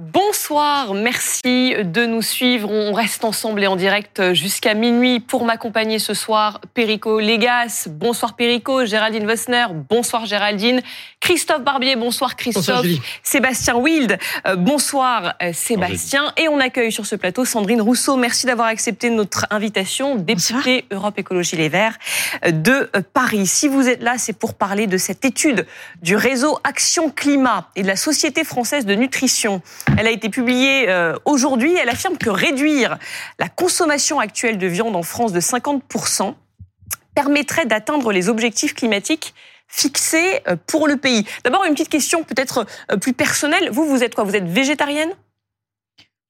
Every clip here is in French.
Bonsoir, merci de nous suivre. On reste ensemble et en direct jusqu'à minuit pour m'accompagner ce soir. Perico Légas, bonsoir Perico. Géraldine Wessner, bonsoir Géraldine. Christophe Barbier, bonsoir Christophe. Sébastien Wild, euh, bonsoir euh, Sébastien. Et on accueille sur ce plateau Sandrine Rousseau. Merci d'avoir accepté notre invitation, députée Europe Écologie Les Verts euh, de Paris. Si vous êtes là, c'est pour parler de cette étude du réseau Action Climat et de la Société française de nutrition. Elle a été publiée euh, aujourd'hui. Elle affirme que réduire la consommation actuelle de viande en France de 50% permettrait d'atteindre les objectifs climatiques fixés euh, pour le pays. D'abord, une petite question peut-être euh, plus personnelle. Vous, vous êtes quoi? Vous êtes végétarienne?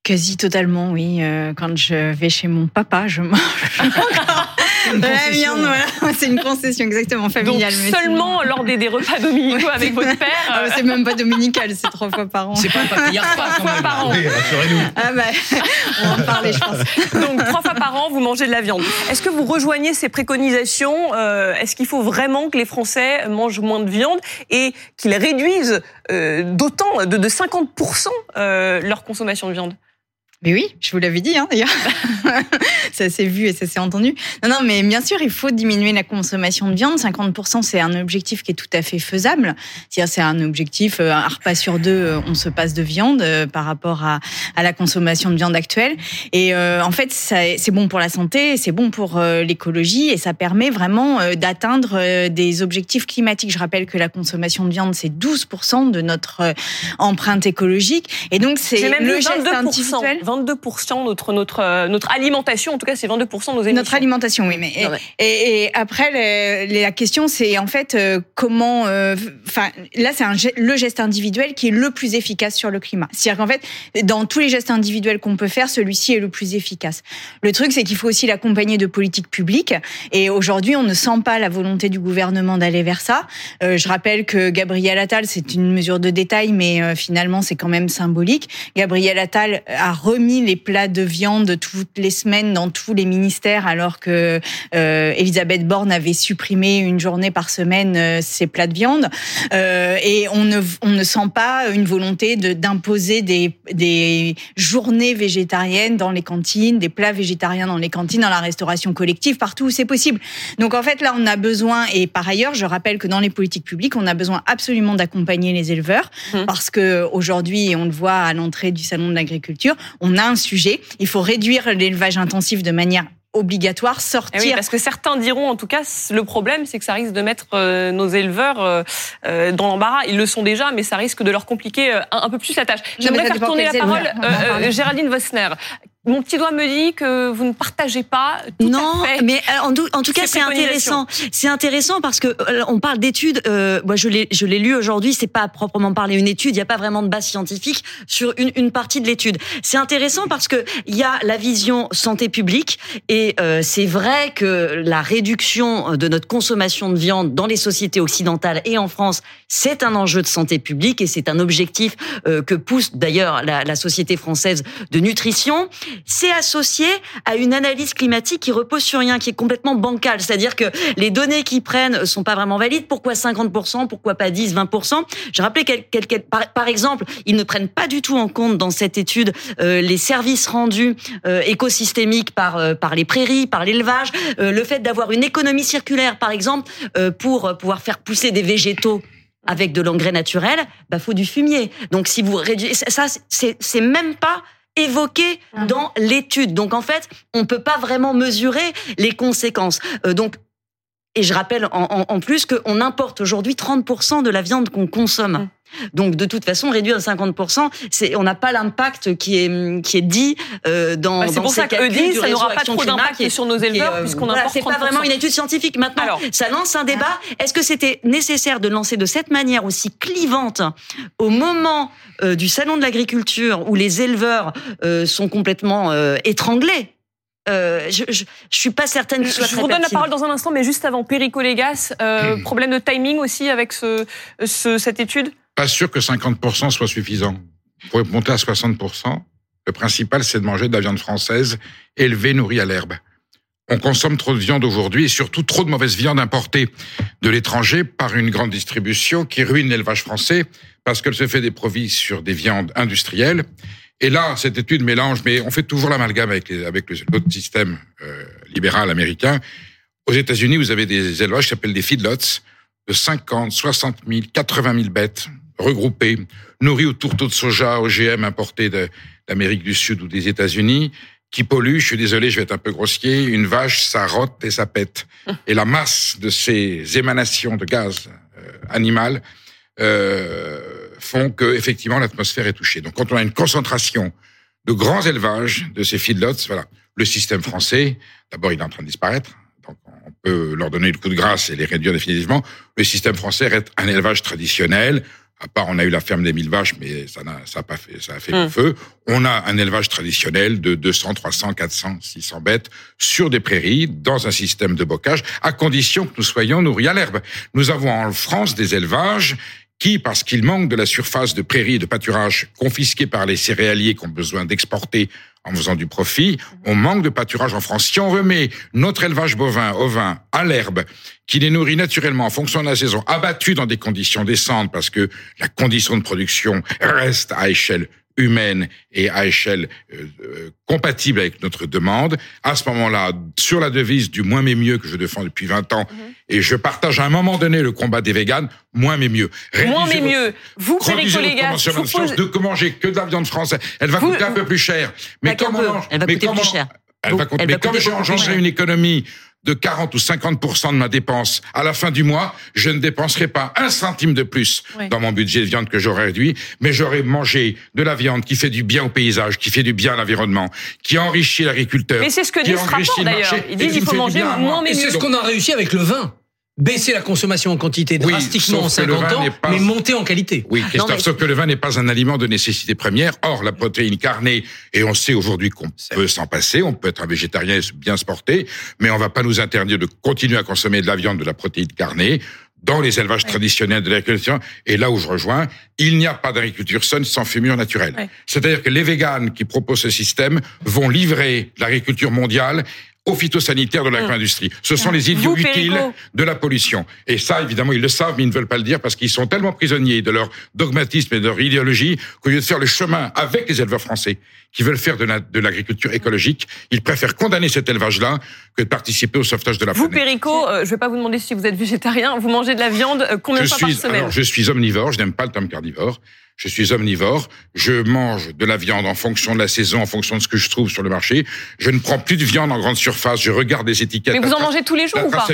Quasi totalement, oui. Quand je vais chez mon papa, je mange la viande, voilà. C'est une concession exactement familiale. Donc seulement lors des, des, repas dominicaux avec votre père. Ah, c'est même pas dominical, c'est trois fois par an. C'est pas un a trois fois par an. rassurez-nous. Ah bah, on va en parler, je pense. Donc trois fois par an, vous mangez de la viande. Est-ce que vous rejoignez ces préconisations euh, Est-ce qu'il faut vraiment que les Français mangent moins de viande et qu'ils réduisent euh, d'autant, de, de 50% euh, leur consommation de viande? Mais oui, je vous l'avais dit hein, d'ailleurs. ça s'est vu et ça s'est entendu. Non, non, mais bien sûr, il faut diminuer la consommation de viande. 50%, c'est un objectif qui est tout à fait faisable. C'est-à-dire, c'est un objectif, euh, un repas sur deux, euh, on se passe de viande euh, par rapport à, à la consommation de viande actuelle. Et en fait, c'est bon pour la santé, c'est bon pour l'écologie et ça permet vraiment d'atteindre des objectifs climatiques. Je rappelle que la consommation de viande, c'est 12% de notre empreinte écologique. Et donc, c'est le geste individuel. 22% notre, notre, euh, notre alimentation, en tout cas, c'est 22% de nos émissions. Notre alimentation, oui. Mais, et, et, après, la question, c'est en fait euh, comment. Euh, là, c'est le geste individuel qui est le plus efficace sur le climat. C'est-à-dire qu'en fait, dans tous les gestes individuels qu'on peut faire, celui-ci est le plus efficace. Le truc, c'est qu'il faut aussi l'accompagner de politiques publiques. Et aujourd'hui, on ne sent pas la volonté du gouvernement d'aller vers ça. je rappelle que Gabriel Attal, c'est une mesure de détail, mais finalement, c'est quand même symbolique. Gabriel Attal a remis les plats de viande toutes les semaines dans tous les ministères, alors que euh, Elisabeth Borne avait supprimé une journée par semaine euh, ces plats de viande. Euh, et on ne, on ne sent pas une volonté d'imposer des, des journées végétariennes dans les cantines, des plats végétariens dans les cantines, dans la restauration collective, partout où c'est possible. Donc en fait, là, on a besoin, et par ailleurs, je rappelle que dans les politiques publiques, on a besoin absolument d'accompagner les éleveurs, mmh. parce que aujourd'hui, on le voit à l'entrée du salon de l'agriculture, on a un sujet. Il faut réduire l'élevage intensif de manière obligatoire, sortir. Eh oui, parce que certains diront, en tout cas, le problème, c'est que ça risque de mettre euh, nos éleveurs euh, euh, dans l'embarras. Ils le sont déjà, mais ça risque de leur compliquer un, peu plus la tâche. J'aimerais faire tourner la parole, Géraldine Vossner. Mon petit doigt me dit que vous ne partagez pas tout non, à fait mais en, en tout cas c'est intéressant. C'est intéressant parce que euh, on parle d'études. Euh, moi je l'ai je l'ai lu aujourd'hui. C'est pas proprement parler une étude. Il n'y a pas vraiment de base scientifique sur une, une partie de l'étude. C'est intéressant parce que il y a la vision santé publique et euh, c'est vrai que la réduction de notre consommation de viande dans les sociétés occidentales et en France, c'est un enjeu de santé publique et c'est un objectif euh, que pousse d'ailleurs la, la société française de nutrition c'est associé à une analyse climatique qui repose sur rien, qui est complètement bancale. C'est-à-dire que les données qu'ils prennent sont pas vraiment valides. Pourquoi 50% Pourquoi pas 10, 20% Je rappelais quel, par, exemple, ils ne prennent pas du tout en compte dans cette étude euh, les services rendus euh, écosystémiques par euh, par les prairies, par l'élevage, le fait d'avoir une économie circulaire, par exemple, pour pouvoir faire pousser des végétaux avec de l'engrais naturel, bah faut du fumier. Donc si vous réduisez ça, c'est même pas évoqué ah dans l'étude. Donc en fait, on peut pas vraiment mesurer les conséquences. Euh, donc et je rappelle en, en, plus qu'on importe aujourd'hui 30% de la viande qu'on consomme. Mmh. Donc de toute façon, réduire à 50%, c'est on n'a pas l'impact qui est qui est dit euh, dans. Bah, c'est pour ça qu'eux disent ça n'aura pas trop d'impact sur nos éleveurs euh, puisqu'on voilà, C'est pas vraiment une étude scientifique. Maintenant, Alors, ça lance un débat. Est-ce que c'était nécessaire de lancer de cette manière aussi clivante au moment euh, du salon de l'agriculture où les éleveurs euh, sont complètement euh, étranglés euh, je, je, je, suis pas certaine que ce soit Je vous donne la parole dans un instant, mais juste avant, Perico Légas, euh, hmm. problème de timing aussi avec ce, ce, cette étude? Pas sûr que 50% soit suffisant. Pour monter à 60%, le principal, c'est de manger de la viande française élevée, nourrie à l'herbe. on consomme trop de viande aujourd'hui et surtout trop de mauvaise viande importée de l'étranger par une grande distribution qui ruine l'élevage français parce qu'elle se fait des profits sur des viandes industrielles. Et là, cette étude mélange, mais on fait toujours l'amalgame avec, avec l'autre système euh, libéral américain. Aux États-Unis, vous avez des élevages qui s'appellent des feedlots de 50, 60 000, 80 000 bêtes regroupées, nourries au tourteau de soja OGM importé d'Amérique du Sud ou des États-Unis, qui polluent, je suis désolé, je vais être un peu grossier, une vache, ça rote et ça pète. Et la masse de ces émanations de gaz euh, animal euh, font que effectivement l'atmosphère est touchée. Donc quand on a une concentration de grands élevages de ces feedlots, voilà, le système français, d'abord il est en train de disparaître, donc on peut leur donner le coup de grâce et les réduire définitivement. Le système français reste un élevage traditionnel, à part, on a eu la ferme des mille vaches, mais ça n'a, ça a pas fait, ça a fait hum. feu. On a un élevage traditionnel de 200, 300, 400, 600 bêtes sur des prairies, dans un système de bocage, à condition que nous soyons nourris à l'herbe. Nous avons en France des élevages qui, parce qu'il manque de la surface de prairies et de pâturage confisqués par les céréaliers qui ont besoin d'exporter en faisant du profit, on manque de pâturage en France. Si on remet notre élevage bovin, ovin, à l'herbe, qui les nourrit naturellement en fonction de la saison, abattu dans des conditions décentes parce que la condition de production reste à échelle humaine et à échelle euh, euh, compatible avec notre demande. À ce moment-là, sur la devise du moins mais mieux que je défends depuis 20 ans, mhm. et je partage à un moment donné le combat des véganes, moins mais mieux. moins mais mieux. Vous, les gars, je pose... de manger que de la viande française. Elle va coûter un peu plus cher. Mais comment Elle va coûter plus cher. Elle va coûter, mais comme j'ai engendré une économie de 40 ou 50 de ma dépense à la fin du mois, je ne dépenserai pas un centime de plus dans mon budget de viande que j'aurais réduit, mais j'aurais mangé de la viande qui fait du bien au paysage, qui fait du bien à l'environnement, qui enrichit l'agriculteur. Mais c'est ce que dit ce rapport d'ailleurs. Ils disent qu'il faut manger moins mais mieux. C'est ce qu'on a réussi avec le vin baisser la consommation en quantité drastiquement en 50 ans, mais monter en qualité. Oui, Christophe, sauf que le vin n'est pas un aliment de nécessité première. Or, la protéine carnée, et on sait aujourd'hui qu'on peut s'en passer, on peut être un végétarien et bien se porter, mais on va pas nous interdire de continuer à consommer de la viande, de la protéine carnée, dans les élevages traditionnels de l'agriculture. Et là où je rejoins, il n'y a pas d'agriculture saine sans fumure naturelle. C'est-à-dire que les véganes qui proposent ce système vont livrer l'agriculture mondiale aux phytosanitaires de l'agro-industrie. Ce sont les idiots utiles de la pollution. Et ça, évidemment, ils le savent, mais ils ne veulent pas le dire parce qu'ils sont tellement prisonniers de leur dogmatisme et de leur idéologie qu'au lieu de faire le chemin avec les éleveurs français qui veulent faire de l'agriculture écologique, ils préfèrent condamner cet élevage-là que de participer au sauvetage de la vous, planète. Vous, Perico, euh, je ne vais pas vous demander si vous êtes végétarien, vous mangez de la viande euh, combien de fois par semaine alors, Je suis omnivore, je n'aime pas le terme carnivore je suis omnivore, je mange de la viande en fonction de la saison, en fonction de ce que je trouve sur le marché. Je ne prends plus de viande en grande surface, je regarde les étiquettes. Mais vous en mangez tous les jours ou pas.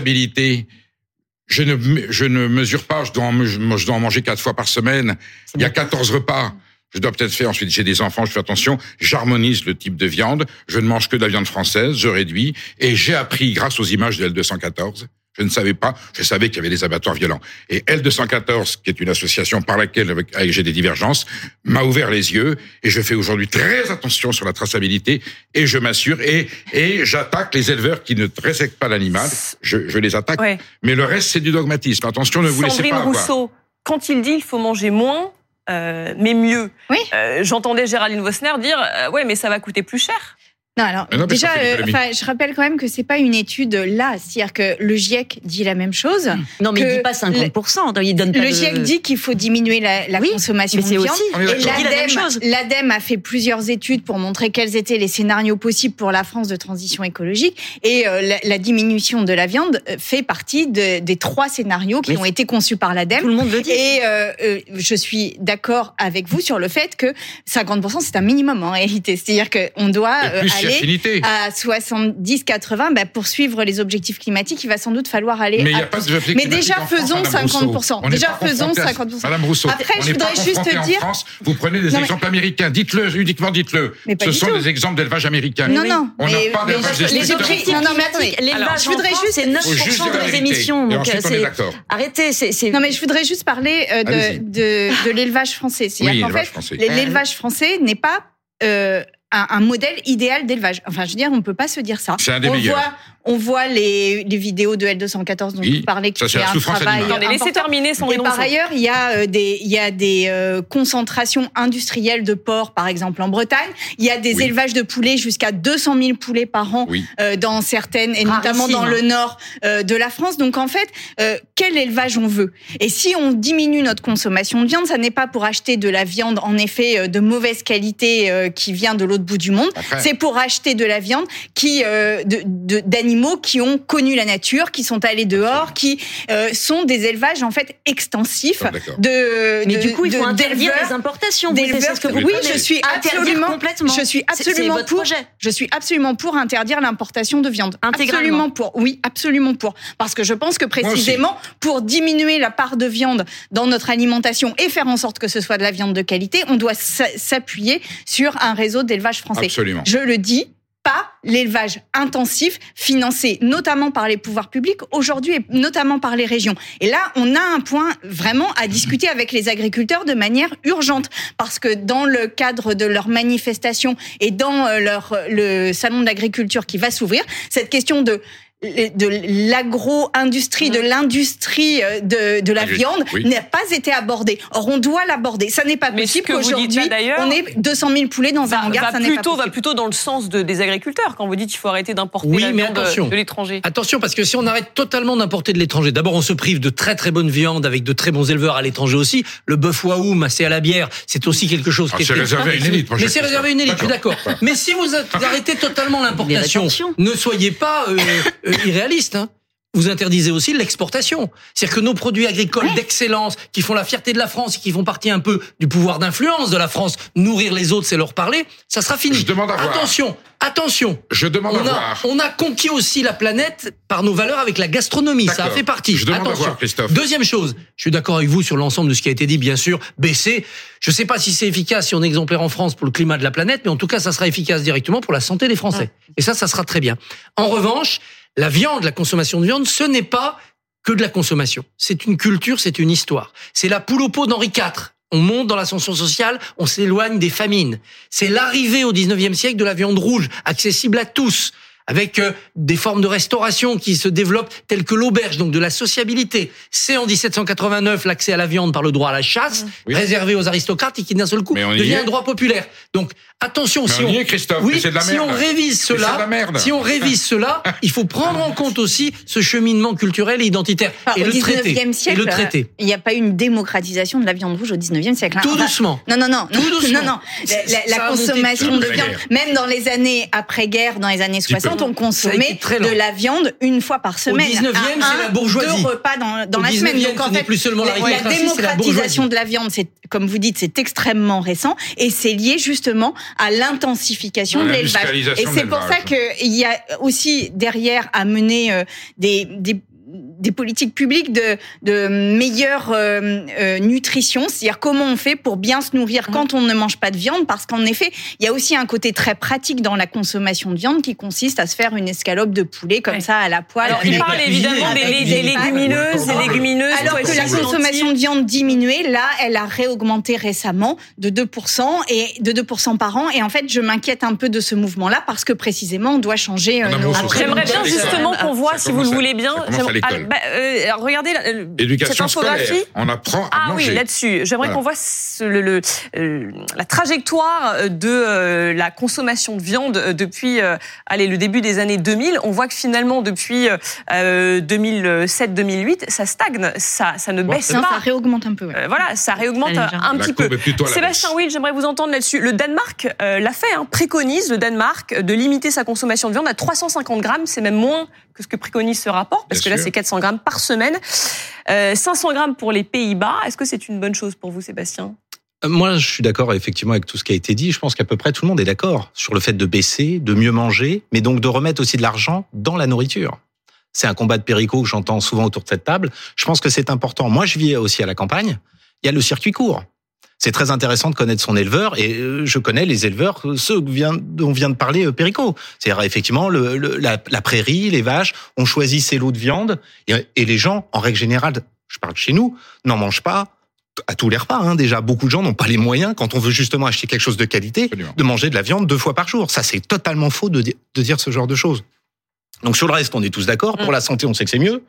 Je ne, je ne mesure pas, je dois, en, je dois en manger quatre fois par semaine. Il y a 14 repas. Je dois peut-être faire ensuite, j'ai des enfants, je fais attention, j'harmonise le type de viande, je ne mange que de la viande française, je réduis, et j'ai appris, grâce aux images de L214, je ne savais pas. Je savais qu'il y avait des abattoirs violents. Et L214, qui est une association par laquelle avec, j'ai des divergences, m'a ouvert les yeux. Et je fais aujourd'hui très attention sur la traçabilité. Et je m'assure. Et, et j'attaque les éleveurs qui ne respectent pas l'animal. Je, je, les attaque. Mais le reste, c'est du dogmatisme. Attention, ne vous laissez pas Rousseau, quand il dit il faut manger moins, euh, mais mieux. Oui. Euh, J'entendais Géraldine Vosner dire euh, ouais, mais ça va coûter plus cher. Non, alors déjà, euh, je rappelle quand même que c'est pas une étude là, c'est-à-dire que le GIEC dit la même chose. Non, mais il dit pas 50%. il donne pas le GIEC dit qu'il faut diminuer la, la consommation de viande. Aussi, et l'ADEME a fait plusieurs études pour montrer quels étaient les scénarios possibles pour la France de transition écologique. Et euh, la, la, diminution de la viande fait partie de, des trois scénarios qui ont été conçus par l'ADEME. Tout le monde le dit. Et euh, je suis d'accord avec vous sur le fait que 50% c'est un minimum en réalité. C'est-à-dire qu'on doit à 70-80, bah, pour suivre les objectifs climatiques, il va sans doute falloir aller. Mais, à Mais déjà faisons 50%. Déjà faisons 50%. Madame Rousseau, Après, je voudrais juste dire. France, vous prenez des exemples américains. Dites-le, uniquement dites-le. Ce sont des exemples d'élevage américain. Non, non. On n'a pas d'élevage Les objectifs non, non, mais attendez. L'élevage je voudrais juste, c'est 9% des émissions. Donc, c'est. Arrêtez, c'est. Non, mais je voudrais juste parler euh, de l'élevage français. C'est-à-dire qu'en fait, l'élevage français n'est pas euh, un, modèle idéal d'élevage. Enfin, je veux dire, on peut pas se dire ça. C'est un des on meilleurs. Voit, on voit les, les vidéos de L214 dont vous parlez, qui ça, un travail. Attendez, laissez terminer son Et par ailleurs, il y a euh, des, il y a des euh, concentrations industrielles de porcs, par exemple en Bretagne. Il y a des élevages de poulets jusqu'à 200 000 poulets par an euh, dans certaines, et notamment dans le nord de la France. Donc en fait, quel élevage on veut? Et si on diminue notre consommation de viande, ça n'est pas pour acheter de la viande en effet de mauvaise qualité qui vient de l'autre bout du monde. C'est pour acheter de la viande qui d'animaux qui ont connu la nature, qui sont allés dehors, qui sont des élevages en fait extensifs de, mais du coup, il faut interdire les importations. oui, je suis absolument, complètement. je suis absolument pour. Je suis absolument pour interdire l'importation de viande. Absolument pour. Oui, absolument pour. Parce que je pense que précisément pour diminuer la part de viande dans notre alimentation et faire en sorte que ce soit de la viande de qualité, on doit s'appuyer sur un réseau d'élevage français. Absolument. Je le dis, pas l'élevage intensif financé notamment par les pouvoirs publics aujourd'hui et notamment par les régions. Et là, on a un point vraiment à discuter avec les agriculteurs de manière urgente parce que dans le cadre de leur manifestation et dans euh, leur le salon de l'agriculture qui va s'ouvrir, cette question de de l'agro-industrie, de l'industrie euh, de, de la viande n'a pas été abordée. Or, on doit l'aborder. Ça n'est pas possible qu'aujourd'hui, on ait 200 000 poulets dans un hangar. Va, plutôt, va plutôt dans le sens de, des agriculteurs quand vous dites qu'il faut arrêter d'importer la viande de l'étranger. Attention, parce que si on arrête totalement d'importer de l'étranger, d'abord on se prive de très très bonne viande avec de très bons éleveurs à l'étranger aussi. Le bœuf waoum, assez à la bière, c'est aussi quelque chose ah, qui est... C'est réservé à une élite. Mais c'est réservé à une élite, je suis d'accord. Mais si vous arrêtez totalement l'importation, ne soyez pas... Euh, euh, irréaliste. Hein vous interdisez aussi l'exportation. C'est-à-dire que nos produits agricoles d'excellence, qui font la fierté de la France et qui font partie un peu du pouvoir d'influence de la France, nourrir les autres, c'est leur parler, ça sera fini. Je demande à voir. Attention, attention. Je demande on à a, voir. On a conquis aussi la planète par nos valeurs avec la gastronomie. Ça a fait partie. Je demande attention. à voir, Christophe. Deuxième chose, je suis d'accord avec vous sur l'ensemble de ce qui a été dit, bien sûr. Baisser. Je ne sais pas si c'est efficace si on est exemplaire en France pour le climat de la planète, mais en tout cas, ça sera efficace directement pour la santé des Français. Et ça, ça sera très bien. En revanche, la viande, la consommation de viande, ce n'est pas que de la consommation. C'est une culture, c'est une histoire. C'est la poule au pot d'Henri IV. On monte dans l'ascension sociale, on s'éloigne des famines. C'est l'arrivée au 19e siècle de la viande rouge, accessible à tous avec euh, des formes de restauration qui se développent telles que l'auberge, donc de la sociabilité. C'est en 1789 l'accès à la viande par le droit à la chasse, réservé aux aristocrates et qui d'un seul coup devient un droit populaire. Donc attention, si on, oui, si on révise cela, si on révise cela, il faut prendre en compte aussi ce cheminement culturel et identitaire. et, le traité, siècle, et le traité. Il n'y a pas eu une démocratisation de la viande rouge au 19e siècle. Hein. Tout doucement. Non, non, non. Tout doucement. Non, non. La, la consommation de viande, même dans les années après-guerre, dans les années 60, on consommait de la viande une fois par semaine? Au 19e, c'est la bourgeoisie. Deux repas dans, dans la semaine. Donc en fait, plus seulement la, la démocratisation de la viande, c'est comme vous dites, c'est extrêmement récent et c'est lié justement à l'intensification de l'élevage. Et c'est pour ça qu'il y a aussi derrière à mener euh, des, des des politiques publiques de, de meilleure euh, euh, nutrition, c'est-à-dire comment on fait pour bien se nourrir quand on ne mange pas de viande, parce qu'en effet, il y a aussi un côté très pratique dans la consommation de viande qui consiste à se faire une escalope de poulet comme ça à la poêle. Alors, il parle évidemment des, des, légumineuses, des légumineuses. Alors que la consommation de viande diminuée, là, elle a réaugmenté récemment de 2% et de 2% par an. Et en fait, je m'inquiète un peu de ce mouvement-là parce que précisément, on doit changer. Euh, J'aimerais bien justement qu'on voit, si vous le voulez bien, euh, regardez cette infographie. On apprend à ah oui, là-dessus. J'aimerais qu'on voit le, euh, la trajectoire de euh, la consommation de viande depuis allez, le début des années 2000. On voit que finalement, depuis 2007-2008, ça stagne, ça, ça ne baisse pas. Ça réaugmente un peu. voilà, ça réaugmente un petit peu. Sébastien Will, j'aimerais vous entendre là-dessus. Le Danemark l'a fait, hein, préconise le Danemark de limiter sa consommation de viande à 350 grammes. C'est même moins que ce que préconise ce rapport, parce que là, c'est 400 grammes par semaine. 500 euh, grammes pour les Pays-Bas. Est-ce que c'est une bonne chose pour vous, Sébastien? Euh, moi, je suis d'accord effectivement avec tout ce qui a été dit. Je pense qu'à peu près tout le monde est d'accord sur le fait de baisser, de mieux manger, mais donc de remettre aussi de l'argent dans la nourriture. C'est un combat de péricot que j'entends souvent autour de cette table. Je pense que c'est important. Moi, je vis aussi à la campagne. Il y a le circuit court c'est très intéressant de connaître son éleveur et euh, je connais les éleveurs, ceux dont vient de parler euh, Perico. C'est-à-dire effectivement le, la, prairie, les vaches, on choisit ses lots de viande et, les gens, en règle générale, je parle de chez nous, n'en mangent pas à tous les repas. Hein. Déjà, beaucoup de gens n'ont pas les moyens, quand on veut justement acheter quelque chose de qualité, de manger de la viande deux fois par jour. Ça, c'est totalement faux de, de dire ce genre de choses. Donc sur le reste, on est tous d'accord. Pour Mm. la santé, on sait que c'est mieux.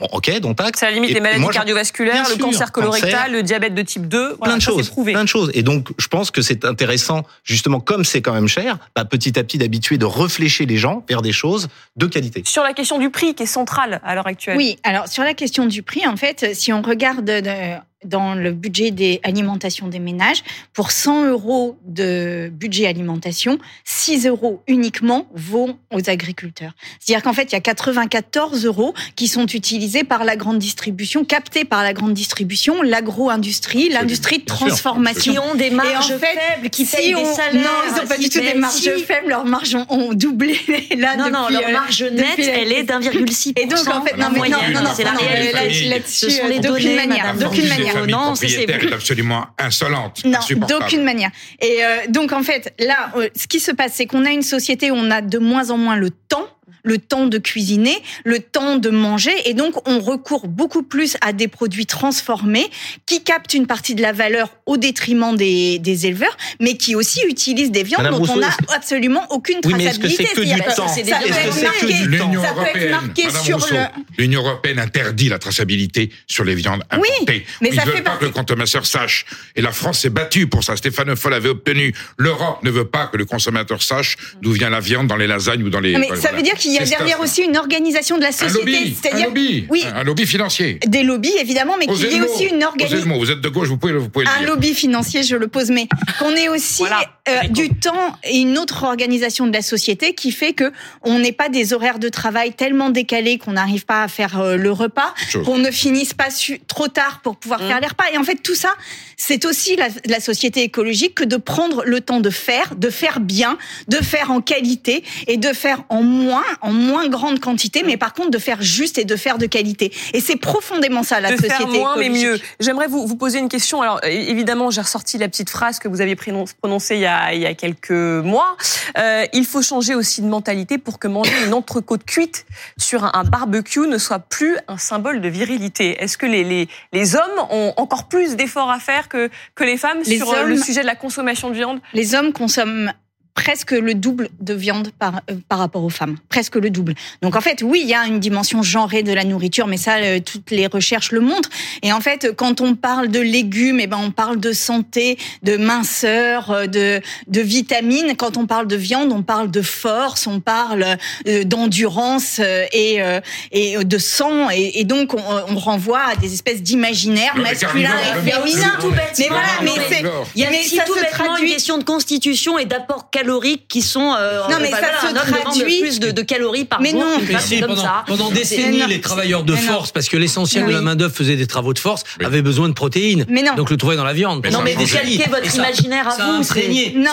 Bon, ok, donc tac. C'est à la limite Et- les maladies moi, cardiovasculaires, le sûr, cancer colorectal, cancer. le diabète de type 2. plein Voilà, de ça, choses, prouvé. plein de choses. Et donc, je pense que c'est intéressant, justement, comme c'est quand même cher, bah, petit à petit d'habituer, de réfléchir les gens vers des choses de qualité. Sur la question du prix qui est centrale à l'heure actuelle. Oui, alors sur la question du prix, en fait, si on regarde de- dans le budget des alimentations des ménages, pour 100 euros de budget alimentation, 6 euros uniquement vont aux agriculteurs. C'est-à-dire qu'en fait, il y a 94 euros qui sont utilisés par la grande distribution, captés par la grande distribution, l'agro-industrie, l'industrie de transformation. Qui ont des marges Et en fait, faibles, qui si payent des salaires. Non, ils n'ont pas si- du tout des marges si. faibles. Leurs marges ont, ont doublé là Non, depuis. non, leur euh, marge nette, depuis elle est crise. d'1,6%. Et donc, en fait, non, mais non, non, non, c'est la non, réalité. là- Ce sont les d'aucune données, d'aucune manière. Famille Non, propriétaire est absolument insolente, Non, d'aucune manière. Et euh, donc en fait, là, euh, ce qui se passe, c'est qu'on a une société où on a de moins en moins le temps le temps de cuisiner, le temps de manger, et donc on recourt beaucoup plus à des produits transformés qui captent une partie de la valeur au détriment des, des éleveurs, mais qui aussi utilisent des viandes Madame dont on n'a absolument aucune Oui, mais est-ce que traçabilité. c'est que du temps ça Est-ce peut que être marqué- L'Union ça peut être européenne, marqué Madame sur Rousseau, le... l'Union européenne interdit la traçabilité sur les viandes Oui, importées. mais Ils ça veulent fait pas partie- que le consommateur sache. Et la France s'est battue pour ça. Stéphane Foll avait obtenu. L'Europe ne veut pas que le consommateur sache d'où vient la viande dans les lasagnes ou dans les. Mais voilà. ça veut dire qu'il y a C'est derrière aussi une organisation de la un société. lobby, un C'est-à-dire lobby, oui. un lobby financier. des lobbies évidemment, mais qu'il y ait aussi une organisation. Vous êtes de gauche, vous pouvez, vous pouvez le Un dire. lobby financier, je le pose, mais qu'on ait aussi Voilà. euh, du temps et une autre organisation de la société qui fait que on n'ait pas des horaires de travail tellement décalés qu'on n'arrive pas à faire euh, le repas, qu'on ne finisse pas su- trop tard pour pouvoir faire les repas. Et en fait, tout ça, c'est aussi la, la société écologique que de prendre le temps de faire, de faire bien, de faire en qualité et de faire en moins, en moins grande quantité, mais par contre de faire juste et de faire de qualité. Et c'est profondément ça la de société faire moins mais mieux. J'aimerais vous, vous poser une question. Alors évidemment, j'ai ressorti la petite phrase que vous aviez prononcée il y a, il y a quelques mois. Euh, il faut changer aussi de mentalité pour que manger une entrecôte cuite sur un, barbecue ne soit plus un symbole de virilité. Est-ce que les, les, les hommes ont encore plus d'efforts à faire que, que les femmes Les sur euh, le sujet de la consommation de viande? Les hommes consomment presque le double de viande par, euh, par rapport aux femmes. Presque le double. Donc en fait, oui, il y a une dimension genrée de la nourriture, mais ça, euh, toutes les recherches le montrent. Et en fait, quand on parle de légumes, eh ben, on parle de santé, de minceur, euh, de, de vitamines. Quand on parle de viande, on parle de force, on parle euh, d'endurance euh, et, euh, et de sang. Et, et donc, on, on renvoie à des espèces d'imaginaires masculins et féminins. Mais voilà, mais le- c'est... carnivore. Il y a Mais aussi ça tout se bêtement traduit- une question de constitution et d'apports caloriques qui sont. euh, Non, mais enfin, ça se traduit- plus de, de calories par Mais jour non. Mais si, pendant, ça. pendant des décennies, non. les travailleurs de non. force, parce que l'essentiel de la main-d'œuvre faisait des travaux de force, avaient besoin de protéines. Mais non. Donc le trouvaient dans la viande. Mais Non, ça mais a vous calquez votre imaginaire à vous. Non. ça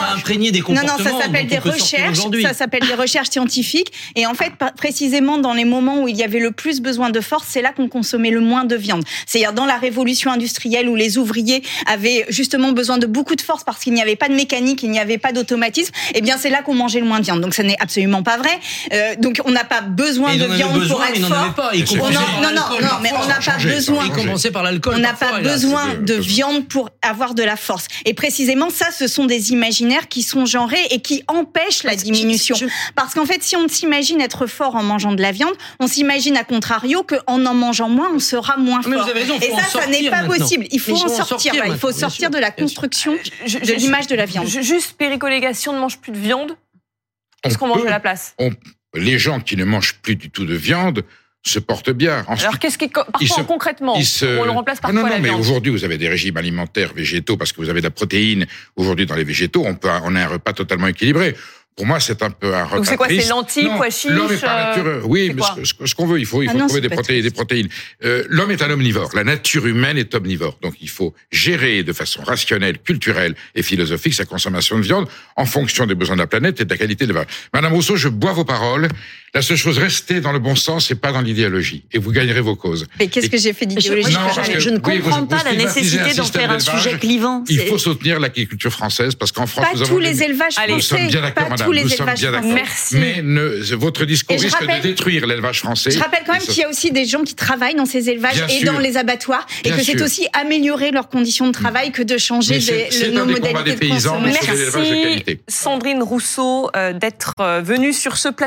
a imprégné des Non, comportements. non, ça s'appelle dont des recherches. Ça s'appelle des recherches scientifiques. Et en fait, précisément dans les moments où il y avait le plus besoin de force, c'est là qu'on consommait le moins de viande. C'est-à-dire dans la révolution industrielle où les ouvriers avaient justement besoin de beaucoup de force parce qu'il n'y avait pas de mécanique, il n'y avait pas d'automatisme. Eh bien, c'est là qu'on mangeait le moins de viande. Donc, ça n'est absolument pas vrai. Euh, donc, on n'a pas besoin de viande pour besoin, être fort. pas. On en- non, non, non, mais on n'a pas besoin. On n'a pas besoin de de- viande pour avoir de la force. Et précisément, ça, ce sont des imaginaires qui sont genrés et qui empêchent la diminution. Parce qu'en fait, si on s'imagine être fort en mangeant de la viande, on s'imagine à contrario qu'en en mangeant moins, on sera moins Mais vous fort. avez raison, et ça, ça n'est pas maintenant. possible. Il faut en sortir. Il faut sortir de la construction Je- de l'image de la viande. Juste péricolégation, ne mange plus de viande. Est-ce On qu'on mange à la place? Les gens qui ne mangent plus du tout de viande se portent bien. Ensuite, Alors qu'est-ce qui parfois Ils se- concrètement se- on le remplace par non, quoi non, la mais aujourd'hui, vous avez des régimes alimentaires végétaux parce que vous avez de la protéine. Aujourd'hui, dans les végétaux, on peut, on a un repas totalement équilibré. Pour moi, c'est un peu un repas Donc c'est quoi C'est lentilles, Non, pois chiches L'homme est pas euh, nature. Oui, mais ce, que- ce qu'on veut, il faut, il Ah faut non, trouver des protéines, des protéines. Euh, l'homme est un omnivore. La nature humaine est omnivore. Donc, il faut gérer de façon rationnelle, culturelle et philosophique sa consommation de viande en fonction des besoins de la planète et de la qualité de la Madame Rousseau, je bois vos paroles. La seule chose, restez dans le bon sens et pas dans l'idéologie. Et vous gagnerez vos causes. Mais qu'est-ce que j'ai fait d'idéologique Non, parce que- je ne oui, vous- comprends vous pas la nécessité d'en faire un sujet clivant. Il faut soutenir l'agriculture française parce qu'en France, Pas nous avons tous les élevages Nous français. sommes bien d'accord, madame. Tous les élevages français. Merci. Mais ne, votre discours risque rappelle- de détruire l'élevage français. Je rappelle quand même qu'il y a aussi des gens qui travaillent dans ces élevages Bien et sûr. dans les abattoirs et que c'est aussi améliorer leurs conditions de travail que de changer Mais c'est- des- c'est le- un nos modalités des de consommation. Merci. Sandrine Rousseau euh, d'être euh, venue sur ce plateau.